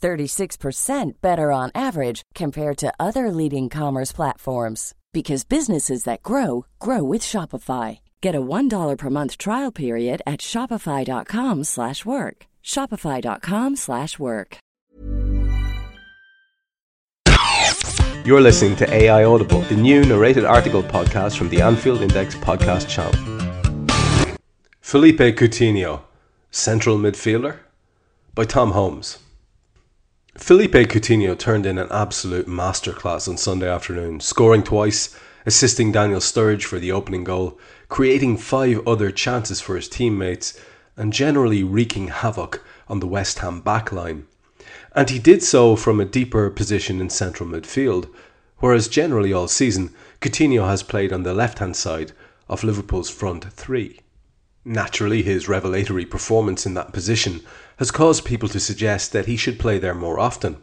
36% better on average compared to other leading commerce platforms because businesses that grow grow with Shopify. Get a $1 per month trial period at shopify.com/work. shopify.com/work. You're listening to AI Audible, the new narrated article podcast from the Anfield Index podcast channel. Philippe Coutinho, central midfielder, by Tom Holmes. Philippe Coutinho turned in an absolute masterclass on Sunday afternoon, scoring twice, assisting Daniel Sturridge for the opening goal, creating five other chances for his teammates, and generally wreaking havoc on the West Ham backline. And he did so from a deeper position in central midfield, whereas generally all season, Coutinho has played on the left hand side of Liverpool's front three. Naturally, his revelatory performance in that position has caused people to suggest that he should play there more often.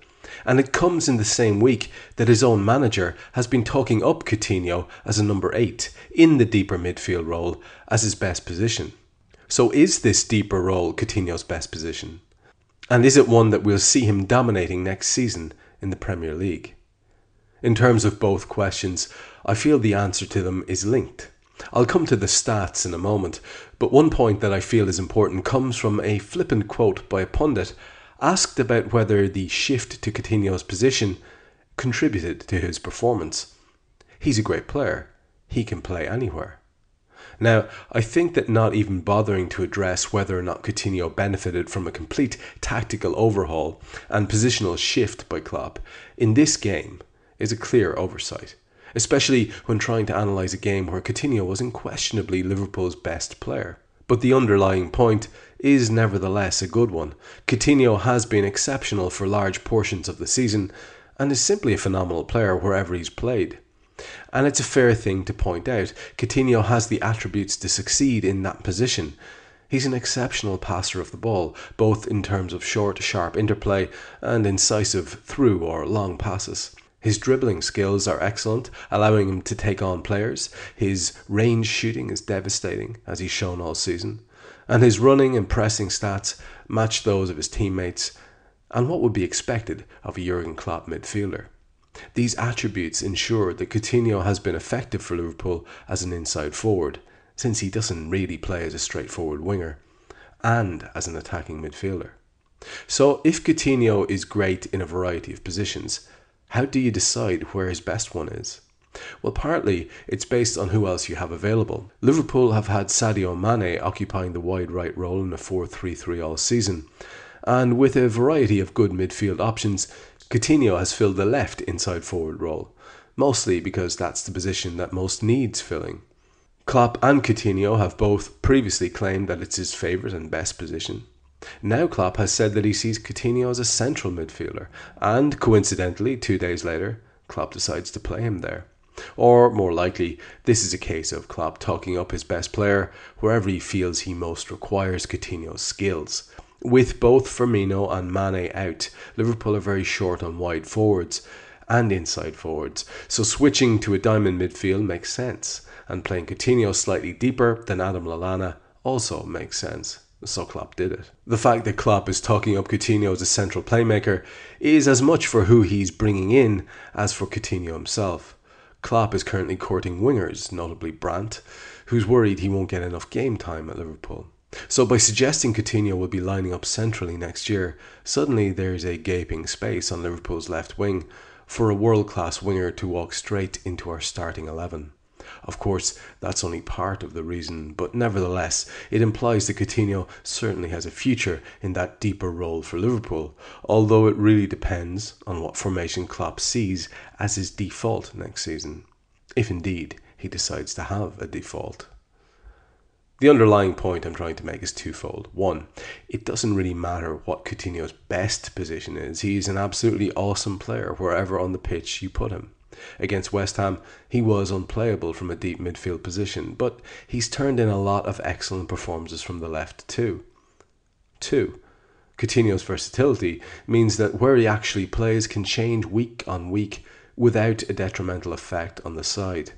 And it comes in the same week that his own manager has been talking up Coutinho as a number 8 in the deeper midfield role as his best position. So is this deeper role Coutinho's best position? And is it one that we'll see him dominating next season in the Premier League? In terms of both questions, I feel the answer to them is linked. I'll come to the stats in a moment, but one point that I feel is important comes from a flippant quote by a pundit asked about whether the shift to Coutinho's position contributed to his performance. He's a great player. He can play anywhere. Now, I think that not even bothering to address whether or not Coutinho benefited from a complete tactical overhaul and positional shift by Klopp in this game is a clear oversight especially when trying to analyse a game where Coutinho was unquestionably Liverpool's best player. But the underlying point is nevertheless a good one. Coutinho has been exceptional for large portions of the season and is simply a phenomenal player wherever he's played. And it's a fair thing to point out, Coutinho has the attributes to succeed in that position. He's an exceptional passer of the ball, both in terms of short, sharp interplay and incisive through or long passes. His dribbling skills are excellent, allowing him to take on players. His range shooting is devastating, as he's shown all season. And his running and pressing stats match those of his teammates and what would be expected of a Jurgen Klopp midfielder. These attributes ensure that Coutinho has been effective for Liverpool as an inside forward, since he doesn't really play as a straightforward winger, and as an attacking midfielder. So if Coutinho is great in a variety of positions, how do you decide where his best one is? Well, partly it's based on who else you have available. Liverpool have had Sadio Mane occupying the wide right role in a 4 3 3 all season. And with a variety of good midfield options, Coutinho has filled the left inside forward role, mostly because that's the position that most needs filling. Klopp and Coutinho have both previously claimed that it's his favourite and best position. Now Klopp has said that he sees Coutinho as a central midfielder, and coincidentally, two days later, Klopp decides to play him there. Or, more likely, this is a case of Klopp talking up his best player wherever he feels he most requires Coutinho's skills. With both Firmino and Mane out, Liverpool are very short on wide forwards and inside forwards, so switching to a diamond midfield makes sense, and playing Coutinho slightly deeper than Adam Lallana also makes sense so Klopp did it. The fact that Klopp is talking up Coutinho as a central playmaker is as much for who he's bringing in as for Coutinho himself. Klopp is currently courting wingers, notably Brandt, who's worried he won't get enough game time at Liverpool. So by suggesting Coutinho will be lining up centrally next year, suddenly there's a gaping space on Liverpool's left wing, for a world class winger to walk straight into our starting 11. Of course, that's only part of the reason, but nevertheless, it implies that Coutinho certainly has a future in that deeper role for Liverpool, although it really depends on what formation Klopp sees as his default next season, if indeed he decides to have a default. The underlying point I'm trying to make is twofold. One, it doesn't really matter what Coutinho's best position is. He's an absolutely awesome player wherever on the pitch you put him. Against West Ham, he was unplayable from a deep midfield position, but he's turned in a lot of excellent performances from the left too. Two, Coutinho's versatility means that where he actually plays can change week on week without a detrimental effect on the side.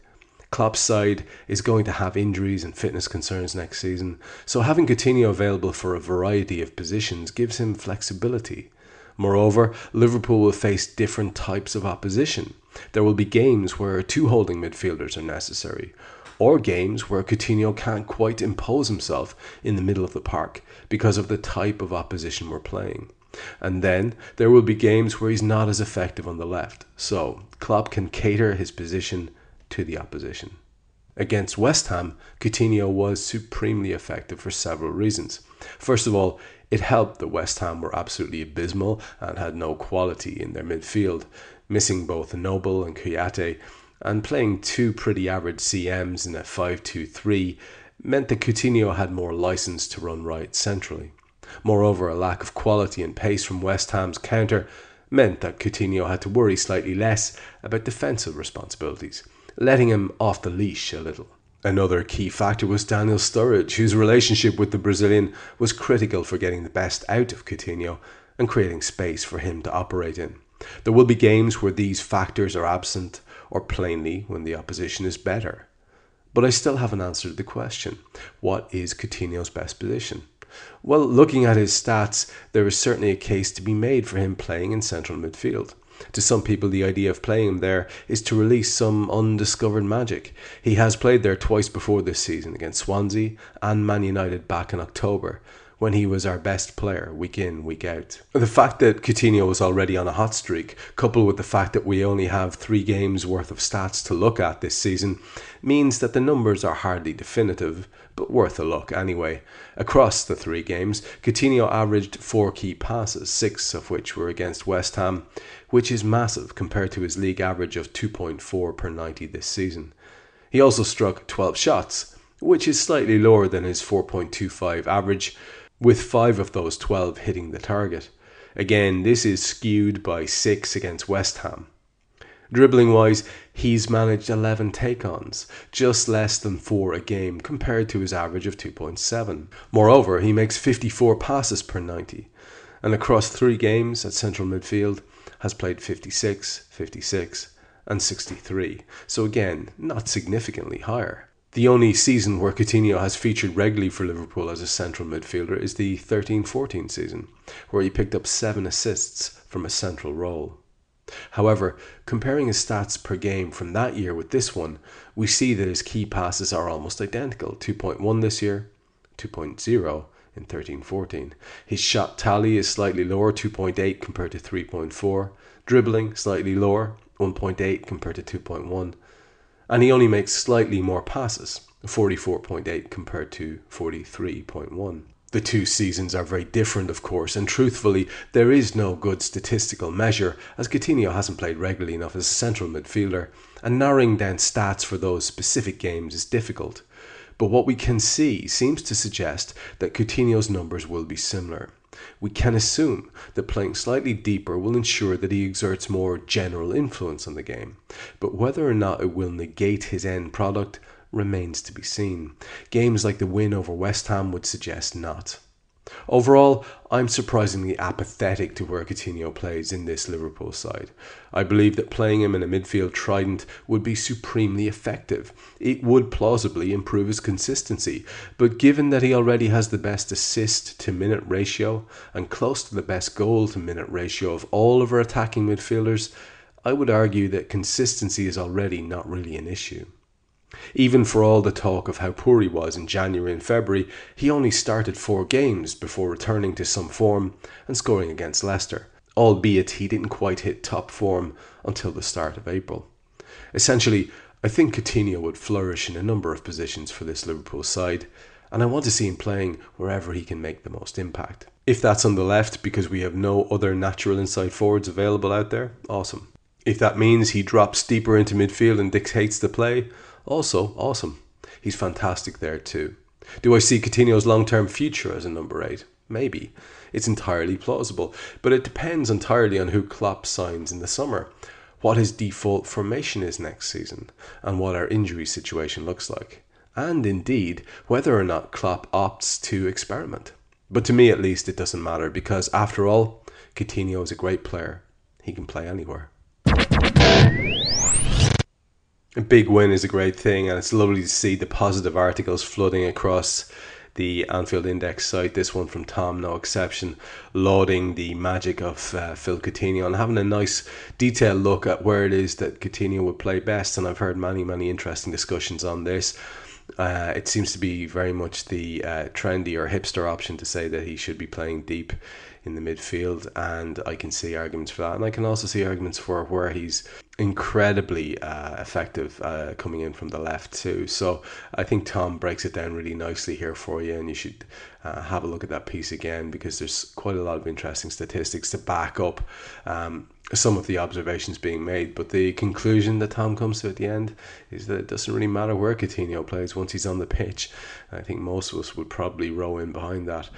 Klopp's side is going to have injuries and fitness concerns next season, so having Coutinho available for a variety of positions gives him flexibility. Moreover, Liverpool will face different types of opposition. There will be games where two holding midfielders are necessary, or games where Coutinho can't quite impose himself in the middle of the park because of the type of opposition we're playing. And then there will be games where he's not as effective on the left, so Klopp can cater his position to the opposition. Against West Ham, Coutinho was supremely effective for several reasons. First of all, it helped that West Ham were absolutely abysmal and had no quality in their midfield, missing both Noble and Kouyaté, and playing two pretty average CMs in a 5 2 3 meant that Coutinho had more license to run right centrally. Moreover, a lack of quality and pace from West Ham's counter meant that Coutinho had to worry slightly less about defensive responsibilities letting him off the leash a little. Another key factor was Daniel Sturridge, whose relationship with the Brazilian was critical for getting the best out of Coutinho and creating space for him to operate in. There will be games where these factors are absent, or plainly when the opposition is better. But I still haven't answered the question what is Coutinho's best position? Well, looking at his stats, there is certainly a case to be made for him playing in central midfield. To some people, the idea of playing him there is to release some undiscovered magic. He has played there twice before this season against Swansea and Man United back in October when he was our best player week in, week out. The fact that Coutinho was already on a hot streak, coupled with the fact that we only have three games worth of stats to look at this season, means that the numbers are hardly definitive, but worth a look anyway. Across the three games, Coutinho averaged four key passes, six of which were against West Ham, which is massive compared to his league average of 2.4 per 90 this season. He also struck 12 shots, which is slightly lower than his 4.25 average, with five of those 12 hitting the target. Again, this is skewed by six against West Ham. Dribbling wise, he's managed 11 take ons, just less than 4 a game compared to his average of 2.7. Moreover, he makes 54 passes per 90, and across three games at central midfield has played 56, 56, and 63, so again, not significantly higher. The only season where Coutinho has featured regularly for Liverpool as a central midfielder is the 13 14 season, where he picked up seven assists from a central role. However, comparing his stats per game from that year with this one, we see that his key passes are almost identical 2.1 this year, 2.0 in 13 14. His shot tally is slightly lower, 2.8 compared to 3.4. Dribbling, slightly lower, 1.8 compared to 2.1 and he only makes slightly more passes 44.8 compared to 43.1. The two seasons are very different, of course, and truthfully, there is no good statistical measure as Coutinho hasn't played regularly enough as a central midfielder, and narrowing down stats for those specific games is difficult. But what we can see seems to suggest that Coutinho's numbers will be similar we can assume that playing slightly deeper will ensure that he exerts more general influence on the game. But whether or not it will negate his end product remains to be seen. Games like the win over West Ham would suggest not. Overall, I'm surprisingly apathetic to where Coutinho plays in this Liverpool side. I believe that playing him in a midfield trident would be supremely effective. It would plausibly improve his consistency, but given that he already has the best assist to minute ratio and close to the best goal to minute ratio of all of our attacking midfielders, I would argue that consistency is already not really an issue. Even for all the talk of how poor he was in January and February, he only started four games before returning to some form and scoring against Leicester. albeit he didn't quite hit top form until the start of April. Essentially, I think Coutinho would flourish in a number of positions for this Liverpool side, and I want to see him playing wherever he can make the most impact. If that's on the left because we have no other natural inside forwards available out there, awesome. If that means he drops deeper into midfield and dictates the play, also awesome. He's fantastic there too. Do I see Coutinho's long term future as a number eight? Maybe. It's entirely plausible, but it depends entirely on who Klopp signs in the summer, what his default formation is next season, and what our injury situation looks like and indeed whether or not Klopp opts to experiment. But to me, at least, it doesn't matter because, after all, Coutinho is a great player. He can play anywhere. A big win is a great thing, and it's lovely to see the positive articles flooding across the Anfield Index site. This one from Tom, no exception, lauding the magic of uh, Phil Coutinho and having a nice detailed look at where it is that Coutinho would play best. And I've heard many, many interesting discussions on this. Uh, it seems to be very much the uh, trendy or hipster option to say that he should be playing deep in the midfield, and I can see arguments for that, and I can also see arguments for where he's incredibly uh, effective uh, coming in from the left too. So I think Tom breaks it down really nicely here for you, and you should uh, have a look at that piece again because there's quite a lot of interesting statistics to back up. Um, some of the observations being made, but the conclusion that Tom comes to at the end is that it doesn't really matter where Coutinho plays once he's on the pitch. I think most of us would probably row in behind that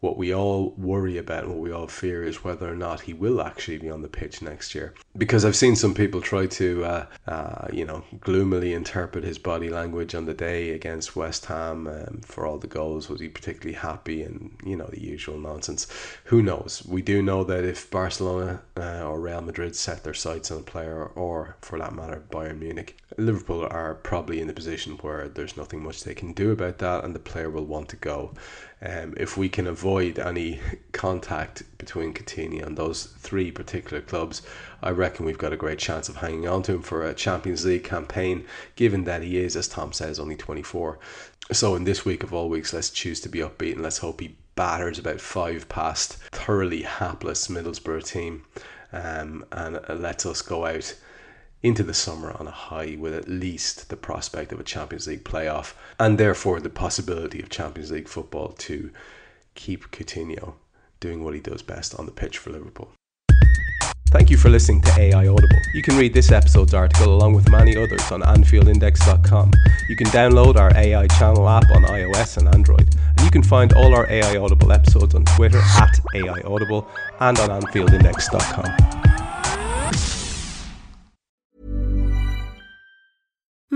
what we all worry about and what we all fear is whether or not he will actually be on the pitch next year. Because I've seen some people try to, uh, uh, you know, gloomily interpret his body language on the day against West Ham um, for all the goals. Was he particularly happy? And, you know, the usual nonsense. Who knows? We do know that if Barcelona uh, or Real Madrid set their sights on a player, or for that matter, Bayern Munich, Liverpool are probably in a position where there's nothing much they can do about that and the player will want to go um, if we can avoid any contact between Coutinho and those three particular clubs, I reckon we've got a great chance of hanging on to him for a Champions League campaign, given that he is, as Tom says, only 24. So, in this week of all weeks, let's choose to be upbeat and let's hope he batters about five past thoroughly hapless Middlesbrough team um, and uh, lets us go out into the summer on a high with at least the prospect of a Champions League playoff and therefore the possibility of Champions League football to keep Coutinho doing what he does best on the pitch for Liverpool. Thank you for listening to AI Audible. You can read this episode's article along with many others on AnfieldIndex.com. You can download our AI channel app on iOS and Android. And you can find all our AI Audible episodes on Twitter at AI Audible and on AnfieldIndex.com.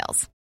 details.